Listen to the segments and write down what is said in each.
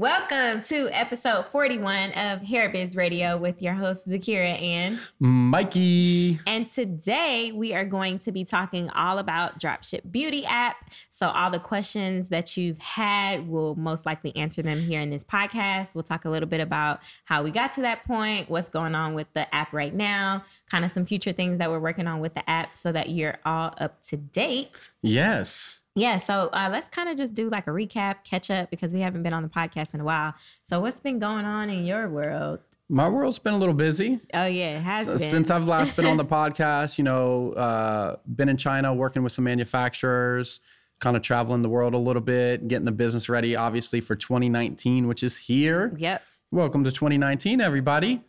Welcome to episode 41 of Hair Biz Radio with your host, Zakira and Mikey. And today we are going to be talking all about Dropship Beauty app. So, all the questions that you've had, we'll most likely answer them here in this podcast. We'll talk a little bit about how we got to that point, what's going on with the app right now, kind of some future things that we're working on with the app so that you're all up to date. Yes. Yeah, so uh, let's kind of just do like a recap, catch up because we haven't been on the podcast in a while. So, what's been going on in your world? My world's been a little busy. Oh yeah, it has been. Since I've last been on the podcast, you know, uh, been in China working with some manufacturers, kind of traveling the world a little bit, getting the business ready, obviously, for 2019, which is here. yep. Welcome to 2019, everybody.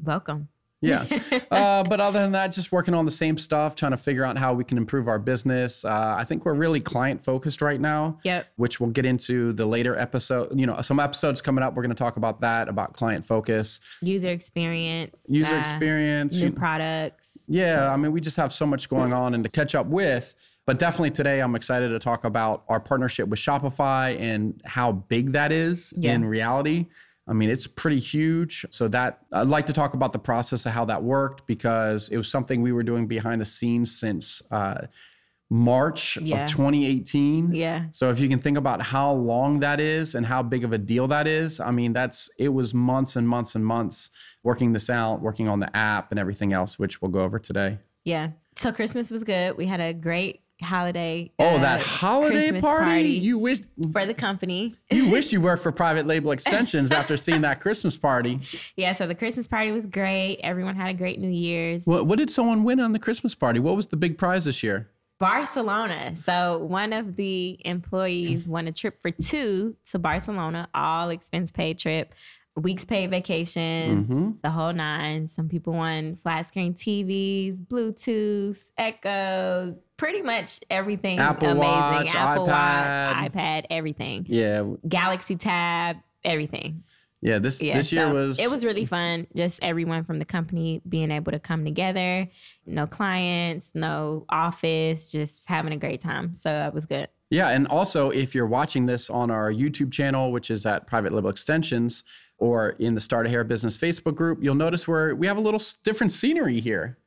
Welcome. Yeah. uh, but other than that, just working on the same stuff, trying to figure out how we can improve our business. Uh, I think we're really client focused right now. Yep. Which we'll get into the later episode. You know, some episodes coming up, we're going to talk about that, about client focus, User experience. user uh, experience. New products. yeah, I mean, we just have so much going on and to catch up with. But definitely today, I'm excited to talk about our partnership with Shopify and how big that is Yeah. in reality. I mean, it's pretty huge. So that I'd like to talk about the process of how that worked because it was something we were doing behind the scenes since uh, March Yeah. of 2018. Yeah. So if you can think about how long that is and how big of a deal that is, I mean, that's it was months and months and months working this out, working on the app and everything else, which we'll go over today. Yeah. So Christmas was good. We had a great holiday. Oh, uh, that holiday Christmas party. You wish for the company. you wish you worked for private label extensions after seeing that Christmas party. Yeah. So the Christmas party was great. Everyone had a great New Year's. What, what did someone win on the Christmas party? What was the big prize this year? Barcelona. So one of the employees won a trip for two to Barcelona, all expense paid trip, weeks paid vacation, Mm-hmm. the whole nine. Some people won flat screen TVs, Bluetooth, Echoes, pretty much everything Apple amazing. Watch, Apple iPad. Watch, iPad, everything. Yeah, Galaxy Tab, everything. yeah. This Yeah, this year so was it was really fun. Just everyone from the company being able to come together. No clients, no office, just having a great time. So that was good. Yeah, and also if you're watching this on our YouTube channel, which is at Private Label Extensions, or in the Start a Hair Business Facebook group, you'll notice where we have a little different scenery here.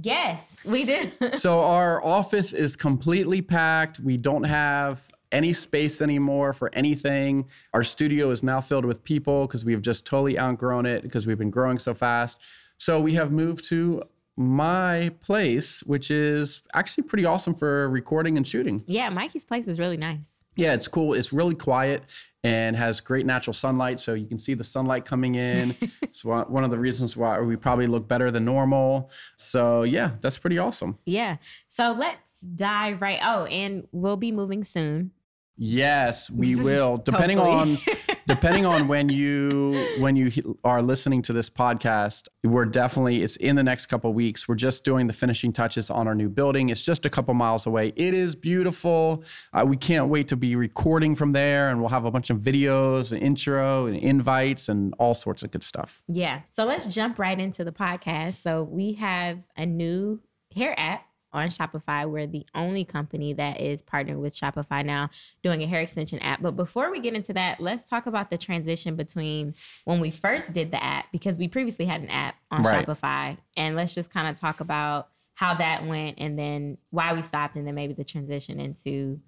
Yes, we do. so our office is completely packed. We don't have any space anymore for anything. Our studio is now filled with people because we've just totally outgrown it because we've been growing so fast. So we have moved to my place, which is actually pretty awesome for recording and shooting. yeah, Mikey's place is really nice. Yeah, it's cool. It's really quiet and has great natural sunlight. So you can see the sunlight coming in. it's one of the reasons why we probably look better than normal. So yeah, that's pretty awesome. Yeah. So let's dive right. Oh, and we'll be moving soon. Yes, we will. Depending on. depending on when you when you are listening to this podcast, we're definitely it's in the next couple weeks. We're just doing the finishing touches on our new building. It's just a couple miles away. It is beautiful. Uh, we can't wait to be recording from there, and we'll have a bunch of videos and intro and invites and all sorts of good stuff. Yeah. So let's jump right into the podcast. So we have a new hair app on Shopify. We're the only company that is partnered with Shopify now doing a hair extension app. But before we get into that, let's talk about the transition between when we first did the app, because we previously had an app on Right. Shopify. And let's just kind of talk about how that went and then why we stopped and then maybe the transition into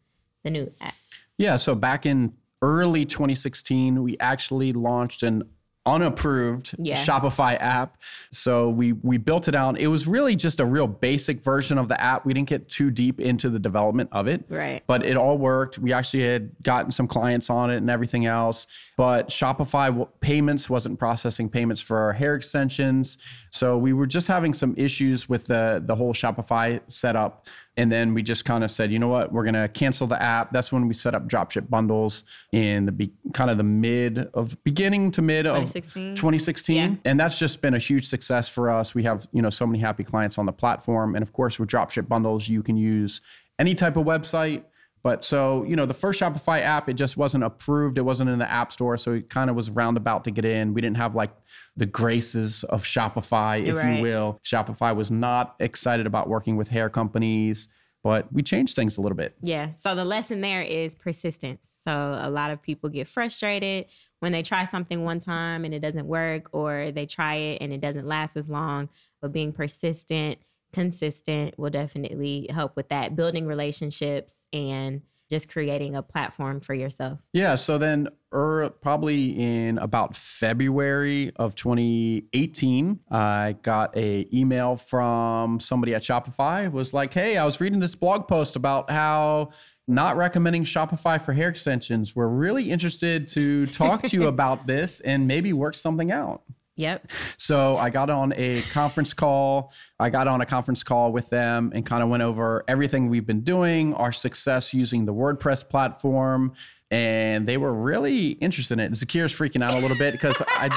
the new app. Yeah, so back in early 2016, we actually launched an unapproved Yeah. Shopify app. So we we built it out. It was really just a real basic version of the app. We didn't get too deep into the development of it. Right. But it all worked. We actually had gotten some clients on it and everything else. But Shopify w- payments wasn't processing payments for our hair extensions. So we were just having some issues with the the whole Shopify setup. And then we just kind of said, you know what, we're gonna cancel the app. That's when we set up dropship bundles in the be- kind of the mid of beginning to mid 2016? of 2016. Yeah. And that's just been a huge success for us. We have, you know, so many happy clients on the platform. And of course, with dropship bundles, you can use any type of website. But so, you know, the first Shopify app, it just wasn't approved. It wasn't in the app store. So it kind of was roundabout to get in. We didn't have like the graces of Shopify, if Right. you will. Shopify was not excited about working with hair companies, but we changed things a little bit. Yeah. So the lesson there is persistence. So a lot of people get frustrated when they try something one time and it doesn't work, or they try it and it doesn't last as long. But being persistent, consistent will definitely help with that, building relationships and just creating a platform for yourself. Yeah. So then, er, probably in about February of 2018, I got a email from somebody at Shopify. It was like, "Hey, I was reading this blog post about how not recommending Shopify for hair extensions. We're really interested to talk to you about this and maybe work something out." Yep. So I got on a conference call. I got on a conference call with them and kind of went over everything we've been doing, our success using the WordPress platform, and they were really interested in it. Zakira's freaking out a little bit because I,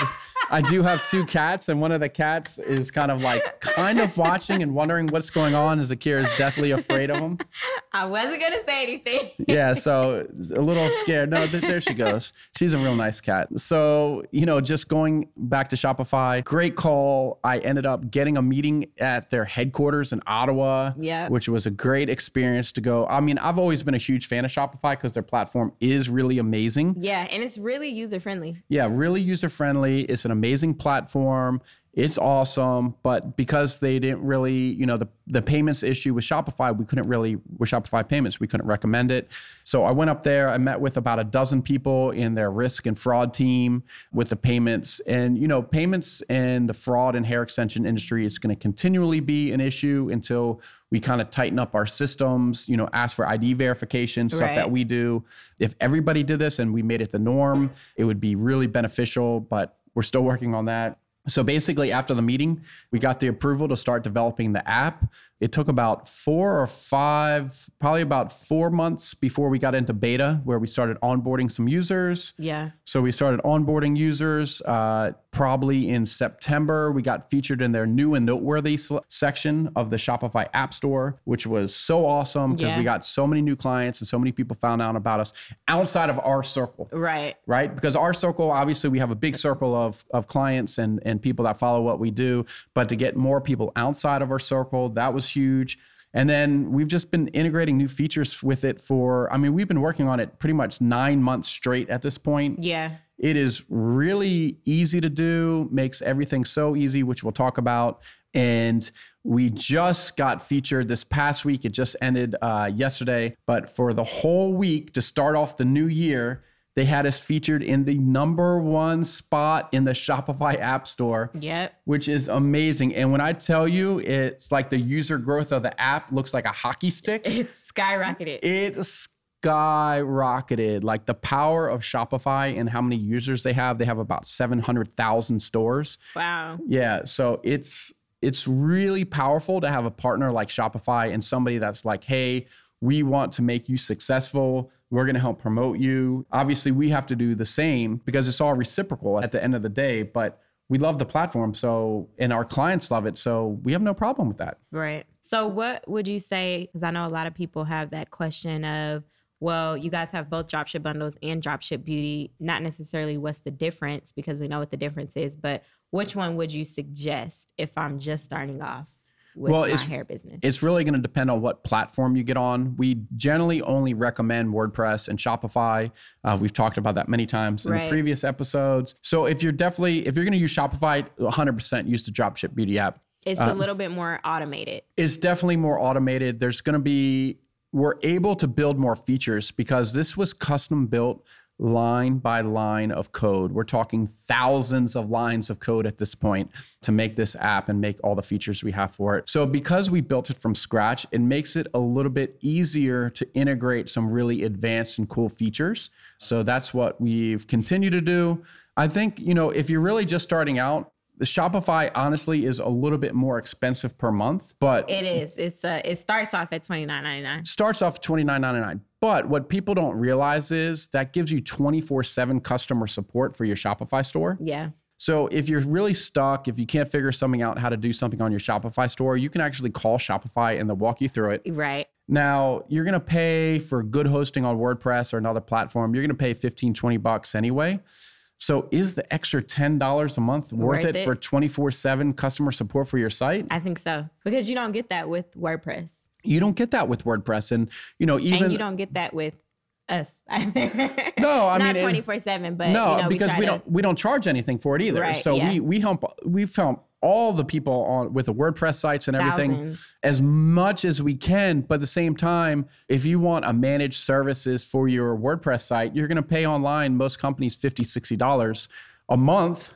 I do have two cats, and one of the cats is kind of like kind of watching and wondering what's going on. Zakira is definitely afraid of him. I wasn't gonna say anything. yeah, so a little scared. No, th- there she goes. She's a real nice cat. So you know, just going back to Shopify, great call. I ended up getting a meeting at their headquarters in Ottawa. Yeah. which was a great experience to go. I mean, I've always been a huge fan of Shopify because their platform is really amazing. Yeah, and it's really user friendly. Yeah, really user friendly. It's an amazing platform. It's awesome, but because they didn't really, you know, the the payments issue with Shopify, we couldn't really with Shopify payments, we couldn't recommend it. So I went up there, I met with about a dozen people in their risk and fraud team with the payments. And you know, payments and the fraud and hair extension industry is going to continually be an issue until we kind of tighten up our systems, you know, ask for ID verification, stuff Right. that we do. If everybody did this and we made it the norm, it would be really beneficial, but we're still working on that. So basically, after the meeting, we got the approval to start developing the app. It took about four or five, probably about four months before we got into beta, where we started onboarding some users. Yeah. So we started onboarding users uh, probably in September. We got featured in their new and noteworthy sel- section of the Shopify App Store, which was so awesome because Yeah. we got so many new clients and so many people found out about us outside of our circle Right. right? Because our circle, obviously, we have a big circle of of clients and and people that follow what we do. But to get more people outside of our circle, that was huge. And then we've just been integrating new features with it for. I mean, we've been working on it pretty much nine months straight at this point. Yeah. It is really easy to do, makes everything so easy, which we'll talk about. And we just got featured this past week. It just ended uh, yesterday. But for the whole week to start off the new year, they had us featured in the number one spot in the Shopify App Store, Yep. which is amazing. And when I tell you, it's like the user growth of the app looks like a hockey stick It's skyrocketed. it's skyrocketed. Like the power of Shopify and how many users they have. They have about 700,000 stores. wow. Yeah. So it's, it's really powerful to have a partner like Shopify and somebody that's like, hey, we want to make you successful. We're going to help promote you. Obviously, we have to do the same because it's all reciprocal at the end of the day. But we love the platform. So, and our clients love it. So, we have no problem with that. Right. So, what would you say? Because I know a lot of people have that question of, well, you guys have both dropship bundles and dropship beauty. Not necessarily what's the difference because we know what the difference is, but which one would you suggest if I'm just starting off with Well, my it's- hair business? It's really going to depend on what platform you get on. We generally only recommend WordPress and Shopify. Uh, we've talked about that many times in Right. the previous episodes. So if you're definitely if you're going to use Shopify, 100% use the Dropship Beauty app. it's a little bit more automated. It's definitely more automated. There's going to be we're able to build more features because this was custom built line by line of code. We're talking thousands of lines of code at this point to make this app and make all the features we have for it. So because we built it from scratch, it makes it a little bit easier to integrate some really advanced and cool features. So that's what we've continued to do. I think, you know, if you're really just starting out, the Shopify honestly is a little bit more expensive per month, but It is. It's uh it starts off at twenty nine ninety nine. starts off $29.99. But what people don't realize is that gives you 24 7 customer support for your Shopify store. Yeah. So if you're really stuck, if you can't figure something out how to do something on your Shopify store, you can actually call Shopify and they'll walk you through it. Right. Now, you're going to pay for good hosting on WordPress or another platform. You're going to pay 15, 20 bucks anyway. So is the extra $10 a month worth Worth it, it? for 24 7 customer support for your site? I think so. Because you don't get that with WordPress. You don't get that with WordPress. And, you know, even and you don't get that with us. No, I not mean, it- twenty four seven, but no, you know, because try we to- don't we don't charge anything for it either. Right, so yeah. we we help we've helped all the people on with the WordPress sites and everything Thousands. as much as we can. But at the same time, if you want a managed services for your WordPress site, you're going to pay online most companies 50 60 dollars a month.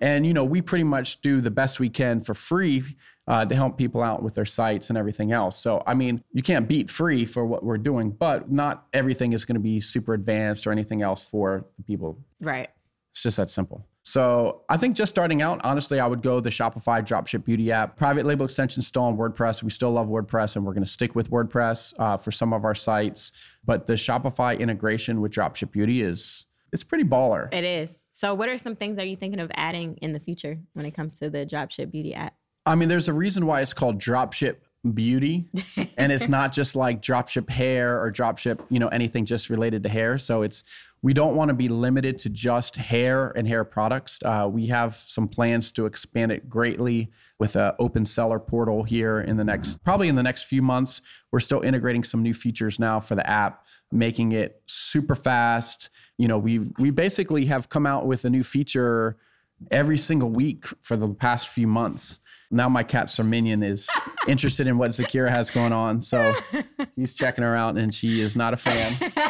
And you know, we pretty much do the best we can for free uh, to help people out with their sites and everything else. So, I mean, you can't beat free for what we're doing, but not everything is going to be super advanced or anything else for the people right. it's just that simple. So I think just starting out, honestly, I would go the Shopify Dropship Beauty app. Private label extension still on WordPress. We still love WordPress, and we're going to stick with WordPress uh, for some of our sites. But the Shopify integration with Dropship Beauty is it's pretty baller. It is. So, what are some things are you thinking of adding in the future when it comes to the Dropship Beauty app? I mean, there's a reason why it's called Dropship Beauty, and it's not just like Dropship Hair or Dropship, you know, anything just related to hair. So it's we don't want to be limited to just hair and hair products. Uh, we have some plans to expand it greatly with an open seller portal here in the next, probably in the next few months. We're still integrating some new features now for the app, making it super fast. You know, we've we basically have come out with a new feature every single week for the past few months. Now my cat Sir Minion is interested in what Zakira has going on, so he's checking her out, and she is not a fan.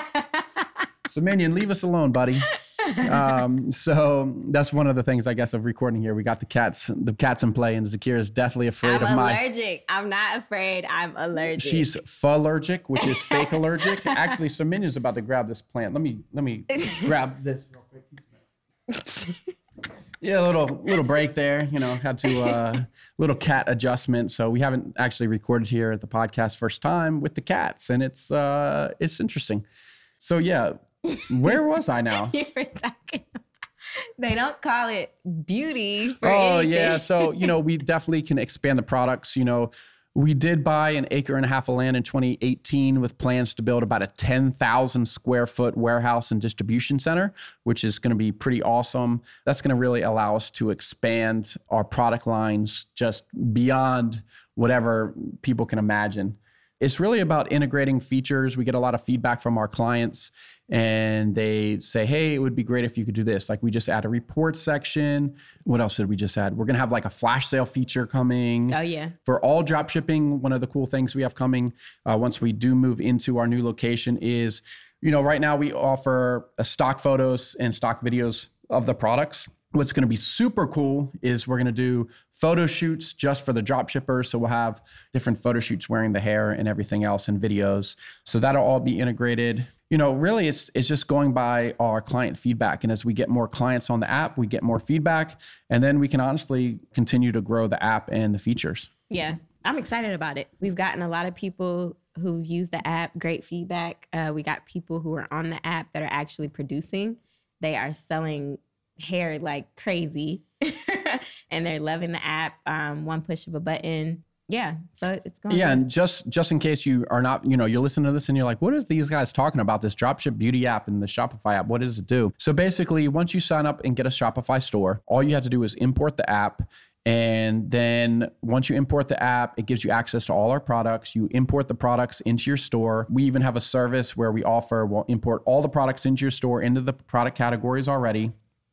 So Minion, leave us alone, buddy. Um, so that's one of the things I guess of recording here. We got the cats, the cats in play, and Zakira is definitely afraid I'm of my. allergic. I'm not afraid. I'm allergic. She's allergic, which is fake allergic. Actually, Sir Minion's about to grab this plant. Let me let me grab this real quick. Yeah, a little little break there. You know, had to uh, little cat adjustment. So we haven't actually recorded here at the podcast first time with the cats, and it's uh, it's interesting. So yeah, where was I now? you were talking. About, they don't call it beauty for Oh anything. yeah, so you know we definitely can expand the products. You know, we did buy an acre and a half of land in 2018 with plans to build about a 10,000 square foot warehouse and distribution center, which is going to be pretty awesome. That's going to really allow us to expand our product lines just beyond whatever people can imagine. It's really about integrating features. We get a lot of feedback from our clients and they say, hey, it would be great if you could do this. Like we just add a report section. What else did we just add? We're going to have like a flash sale feature coming. Oh yeah. For all drop shipping, one of the cool things we have coming uh, once we do move into our new location is, you know, right now we offer stock photos and stock videos of the products. What's going to be super cool is we're going to do photo shoots just for the drop shippers. So we'll have different photo shoots wearing the hair and everything else and videos. So that'll all be integrated. You know, really it's it's just going by our client feedback. And as we get more clients on the app, we get more feedback. And then we can honestly continue to grow the app and the features. Yeah, I'm excited about it. We've gotten a lot of people who've used the app, great feedback. Uh, we got people who are on the app that are actually producing. They are selling hair like crazy, and they're loving the app. Um, one push of a button. Yeah, so it's going. Yeah, and just just in case you are not, you know, you're listening to this and you're like, what is these guys talking about? This Dropship Beauty app and the Shopify app. What does it do? So basically, once you sign up and get a Shopify store, all you have to do is import the app. And then once you import the app, it gives you access to all our products. You import the products into your store. We even have a service where we offer, we'll import all the products into your store, into the product categories already.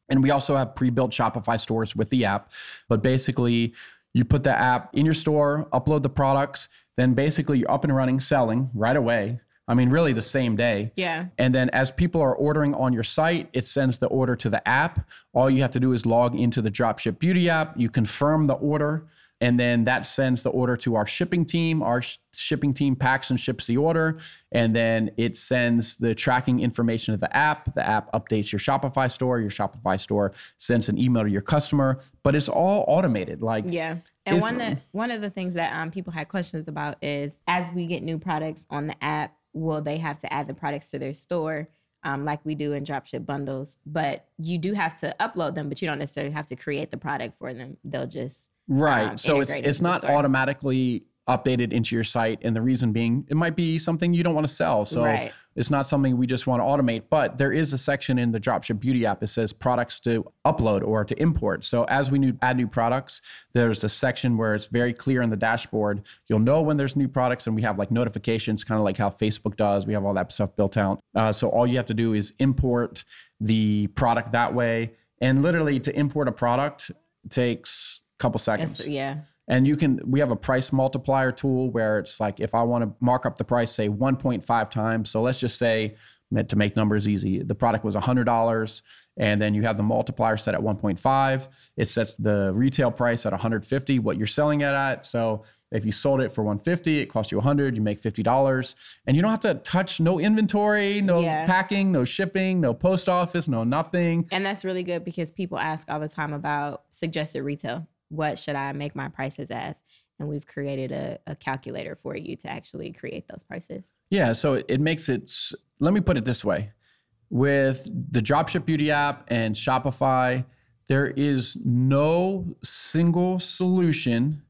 And we also have pre-built Shopify stores with the app. But basically, you put the app in your store, upload the products, then basically you're up and running selling right away. I mean, really the same day. Yeah. And then as people are ordering on your site, it sends the order to the app. All you have to do is log into the Dropship Beauty app, you confirm the order, and then that sends the order to our shipping team. Our sh- shipping team packs and ships the order, and then it sends the tracking information to the app. The app updates your Shopify store. Your Shopify store sends an email to your customer, but it's all automated. Like, Yeah. And one that one of the things that um, people had questions about is as we get new products on the app, will they have to add the products to their store? Um, like we do in dropship bundles, but you do have to upload them, but you don't necessarily have to create the product for them. They'll just Right. um, so it's it's not automatically updated into your site. And the reason being, it might be something you don't want to sell. So Right. it's not something we just want to automate. But there is a section in the Dropship Beauty app that says products to upload or to import. So as we new, add new products, there's a section where it's very clear in the dashboard. You'll know when there's new products, and we have like notifications, kind of like how Facebook does. We have all that stuff built out. Uh, so all you have to do is import the product that way. And literally, to import a product takes couple seconds. It's- yeah. And you can, we have a price multiplier tool where it's like if I want to mark up the price, say 1.5 times. So let's just say, meant to make numbers easy, the product was $100 and then you have the multiplier set at 1.5. It sets the retail price at 150, what you're selling it at. So if you sold it for 150, it cost you 100, you make $50. And you don't have to touch no inventory, no Yeah. packing, no shipping, no post office, no nothing. And that's really good because people ask all the time about suggested retail. What should I make my prices as? And we've created a, a calculator for you to actually create those prices. Yeah, so it- makes it. Let me put it this way: with the Dropship Beauty app and Shopify, there is no single solution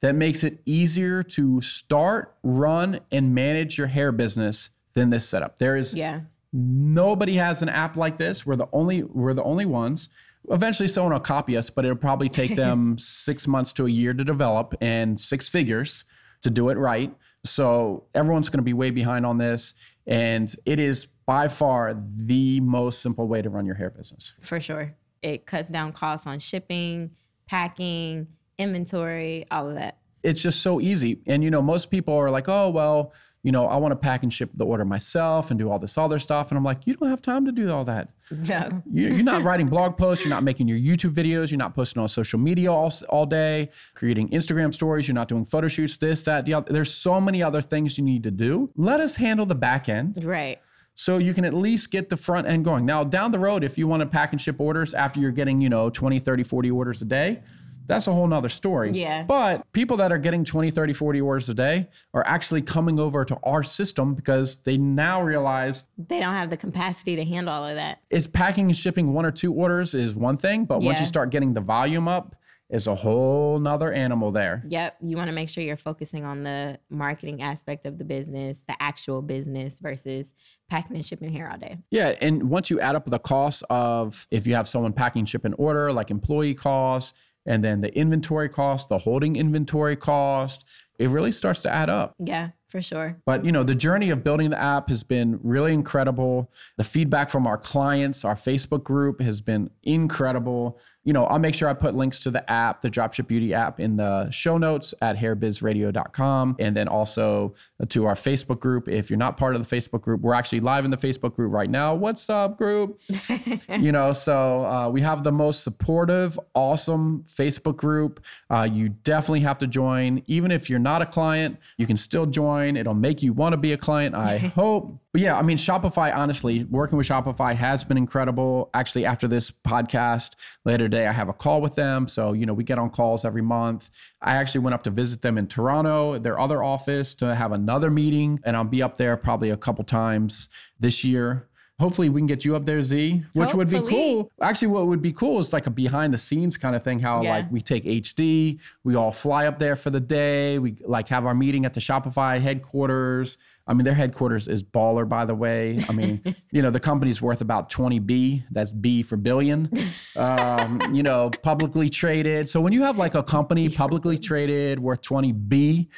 that makes it easier to start, run, and manage your hair business than this setup. There is Yeah. nobody has an app like this. We're the only we're the only ones. Eventually, someone will copy us, but it'll probably take them six months to a year to develop and six figures to do it right. So everyone's going to be way behind on this, and it is by far the most simple way to run your hair business. For sure. It cuts down costs on shipping, packing, inventory, all of that. it's just so easy. And you know, most people are like, "Oh, well, you know, I want to pack and ship the order myself and do all this other stuff." And I'm like, "You don't have time to do all that. No. You- You're not writing blog posts. You're not making your YouTube videos. You're not posting on social media all, all day, creating Instagram stories. You're not doing photo shoots, this, that, the other. There's so many other things you need to do. Let us handle the back end Right. so you can at least get the front end going. Now, down the road, if you want to pack and ship orders after you're getting, you know, 20, 30, 40 orders a day, that's a whole nother story. Yeah. But people that are getting 20, 30, 40 orders a day are actually coming over to our system because they now realize They don't have the capacity to handle all of that. is packing and shipping one or two orders is one thing, but once you start getting the volume up, is a whole nother animal there. Yep. You want to make sure you're focusing on the marketing aspect of the business, the actual business versus packing and shipping here all day. Yeah, and once you add up the costs of if you have someone packing, shipping order, like employee costs, and then the inventory cost, the holding inventory cost, it really starts to add up. Yeah, for sure. But you know, the journey of building the app has been really incredible. The feedback from our clients, our Facebook group has been incredible. You know, I'll make sure I put links to the app, the Dropship Beauty app in the show notes at hairbizradio.com and then also to our Facebook group. If you're not part of the Facebook group, we're actually live in the Facebook group right now. What's up, group? you know, so uh, we have the most supportive, awesome Facebook group. Uh, you definitely have to join. Even if you're not a client, you can still join. It'll make you want to be a client, I hope. But yeah, I mean, Shopify, honestly, working with Shopify has been incredible. Actually, after this podcast later today, I have a call with them. So, you know, we get on calls every month. I actually went up to visit them in Toronto, their other office, to have another meeting. And I'll be up there probably a couple times this year. Hopefully, we can get you up there, Z, which would be cool. Actually, what would be cool is like a behind the scenes kind of thing. How Yeah. like we take HD, we all fly up there for the day. We like have our meeting at the Shopify headquarters. I mean, their headquarters is baller, by the way. I mean, you know, the company's worth about 20 B. That's B for billion. Um, you know, publicly traded. So when you have like a company publicly traded worth 20 B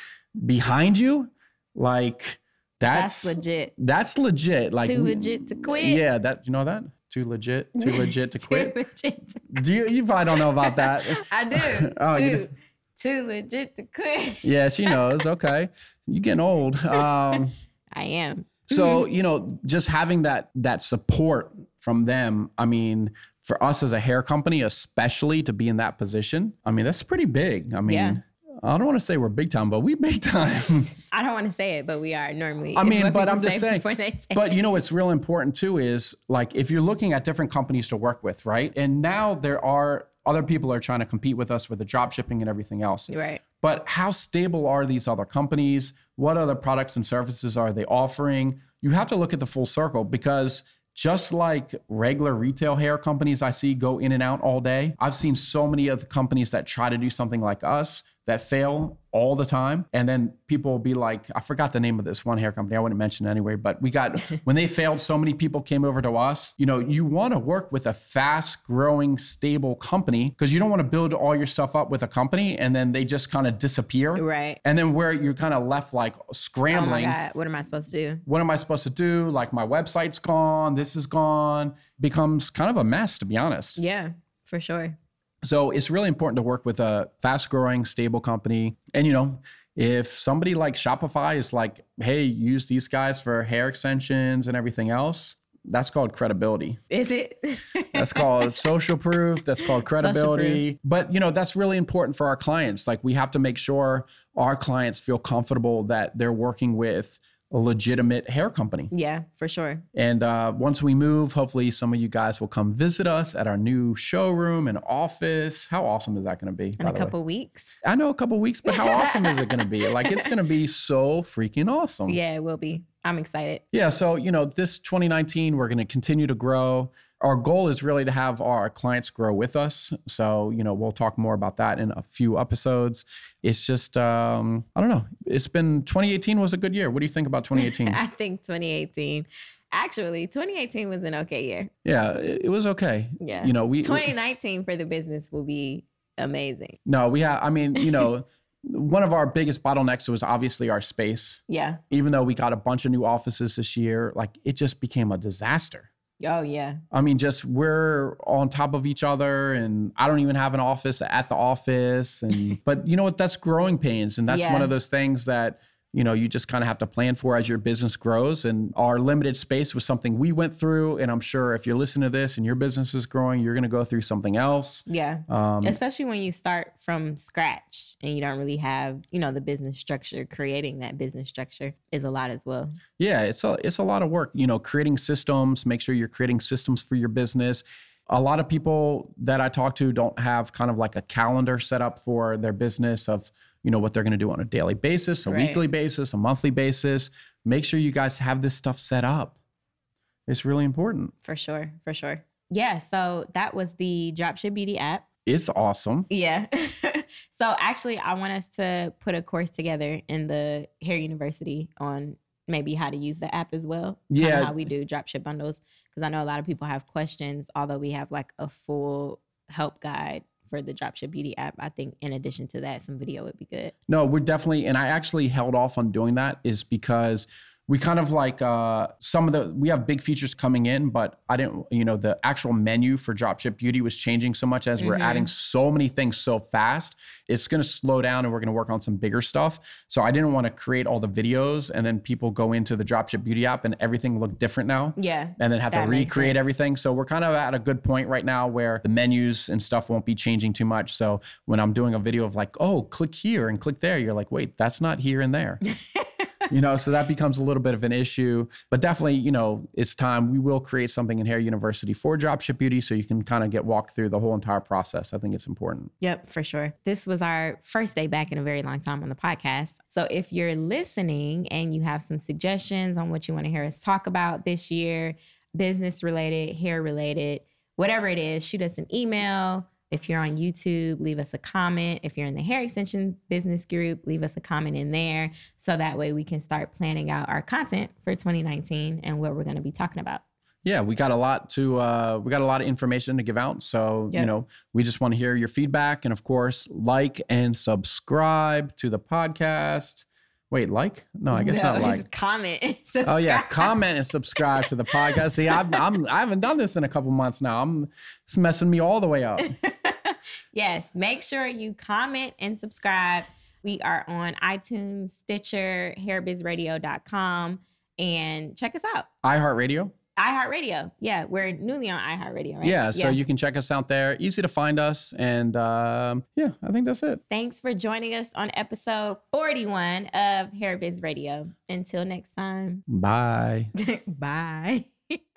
behind you, like that's That's legit. That's legit. Like Too legit to quit. Yeah, that you know that too legit, too legit to Too quit. legit. to- Do you? You probably don't know about that. I do. Oh, you too, too legit to quit. Yeah, she knows. Okay, you getting old. Um, I am. so you know, just having that that support from them. I mean, for us as a hair company, especially to be in that position. I mean, that's pretty big. I mean. Yeah. I don't want to say we're big time, but we big time. I don't want to say it, but we are normally. I mean, but I'm just say saying. say But it. you know what's real important too is like if you're looking at different companies to work with, right? And now there are other people are trying to compete with us with the drop shipping and everything else. Right. But how stable are these other companies? What other products and services are they offering? You have to look at the full circle because just like regular retail hair companies I see go in and out all day, I've seen so many of the companies that try to do something like us that fail all the time. And then people will be like, I forgot the name of this one hair company. I wouldn't mention it anyway, but we got, when they failed, so many people came over to us. You know, you want to work with a fast growing, stable company because you don't want to build all your stuff up with a company and then they just kind of disappear. Right. And then where you're kind of left like Oh scrambling. God. What am I supposed to do? what am I supposed to do? Like my website's gone, this is gone, becomes kind of a mess, to be honest. Yeah, for sure. So it's really important to work with a fast growing, stable company. And, you know, if somebody like Shopify is like, hey, use these guys for hair extensions and everything else, that's called credibility. Is it? That's called social proof. That's called credibility. But, you know, that's really important for our clients. Like, we have to make sure our clients feel comfortable that they're working with a legitimate hair company. yeah, for sure. And uh, once we move, hopefully some of you guys will come visit us at our new showroom and office. How awesome is that going to be? In a the way? couple weeks. I know a couple weeks, but how awesome is it going to be? Like it's going to be so freaking awesome. Yeah, it will be. I'm excited. Yeah. So you know, this 2019, we're going to continue to grow. Our goal is really to have our clients grow with us. So you know, we'll talk more about that in a few episodes. It's just, um, I don't know. It's been 2018 was a good year. What do you think about 2018? I think 2018. Actually, 2018 was an okay year. yeah, it, it was okay. Yeah. You know, we 2019 for the business will be amazing. No, we have. I mean, you know, one of our biggest bottlenecks was obviously our space. Yeah. Even though we got a bunch of new offices this year, like it just became a disaster. Oh yeah. I mean, just we're on top of each other, and I don't even have an office at the office. And but you know what? That's growing pains, and that's Yeah. one of those things that you know you just kind of have to plan for as your business grows. And our limited space was something we went through, and I'm sure if you're listening to this and your business is growing, you're going to go through something else. Yeah. Um, Especially when you start from scratch and you don't really have, you know, the business structure. Creating that business structure is a lot as well. Yeah, it's a it's a lot of work. You know, creating systems, make sure you're creating systems for your business. A lot of people that I talk to don't have kind of like a calendar set up for their business of, you know, what they're going to do on a daily basis, a Right. weekly basis, a monthly basis. Make sure you guys have this stuff set up. It's really important. For sure. For sure. Yeah. So that was the Dropship Beauty app. It's awesome. Yeah. so actually, I want us to put a course together in the Hair University on maybe how to use the app as well. Yeah. how we do dropship bundles. Because I know a lot of people have questions, although we have like a full help guide for the Dropship Beauty app. I think in addition to that, some video would be good. No, we're definitely, and I actually held off on doing that is because we kind of like uh, some of the we have big features coming in, but I didn't, you know, the actual menu for Dropship Beauty was changing so much as we're Mhm. adding so many things so fast. It's going to slow down, and we're going to work on some bigger stuff. So I didn't want to create all the videos and then people go into the Dropship Beauty app and everything look different now Yeah. and then have to recreate everything. So we're kind of at a good point right now where the menus and stuff won't be changing too much. So when I'm doing a video of like, oh, click here and click there, you're like, wait, that's not here and there. you know, so that becomes a little bit of an issue. But definitely, you know, it's time. We will create something in Hair University for Dropship Beauty so you can kind of get walked through the whole entire process. I think it's important. Yep, for sure. This was our first day back in a very long time on the podcast. So if you're listening and you have some suggestions on what you want to hear us talk about this year, business related, hair related, whatever it is, shoot us an email. If you're on YouTube, leave us a comment. If you're in the hair extension business group, leave us a comment in there. So that way we can start planning out our content for 2019 and what we're going to be talking about. Yeah, we got a lot to uh, we got a lot of information to give out. So you know, we just want to hear your feedback, and of course, like and subscribe to the podcast. Wait, like? No, I guess not like. Comment. and Oh yeah, comment and subscribe to the podcast. See, I'm, I'm I haven't done this in a couple months now. I'm it's messing me all the way up. yes, make sure you comment and subscribe. We are on iTunes, Stitcher, hairbizradio.com, and check us out. iHeartRadio. iHeartRadio. Yeah, we're newly on iHeartRadio, right? Yeah, so you can check us out there. Easy to find us, and um, yeah, I think that's it. Thanks for joining us on episode 41 of Hair Biz Radio. Until next time, Bye. bye.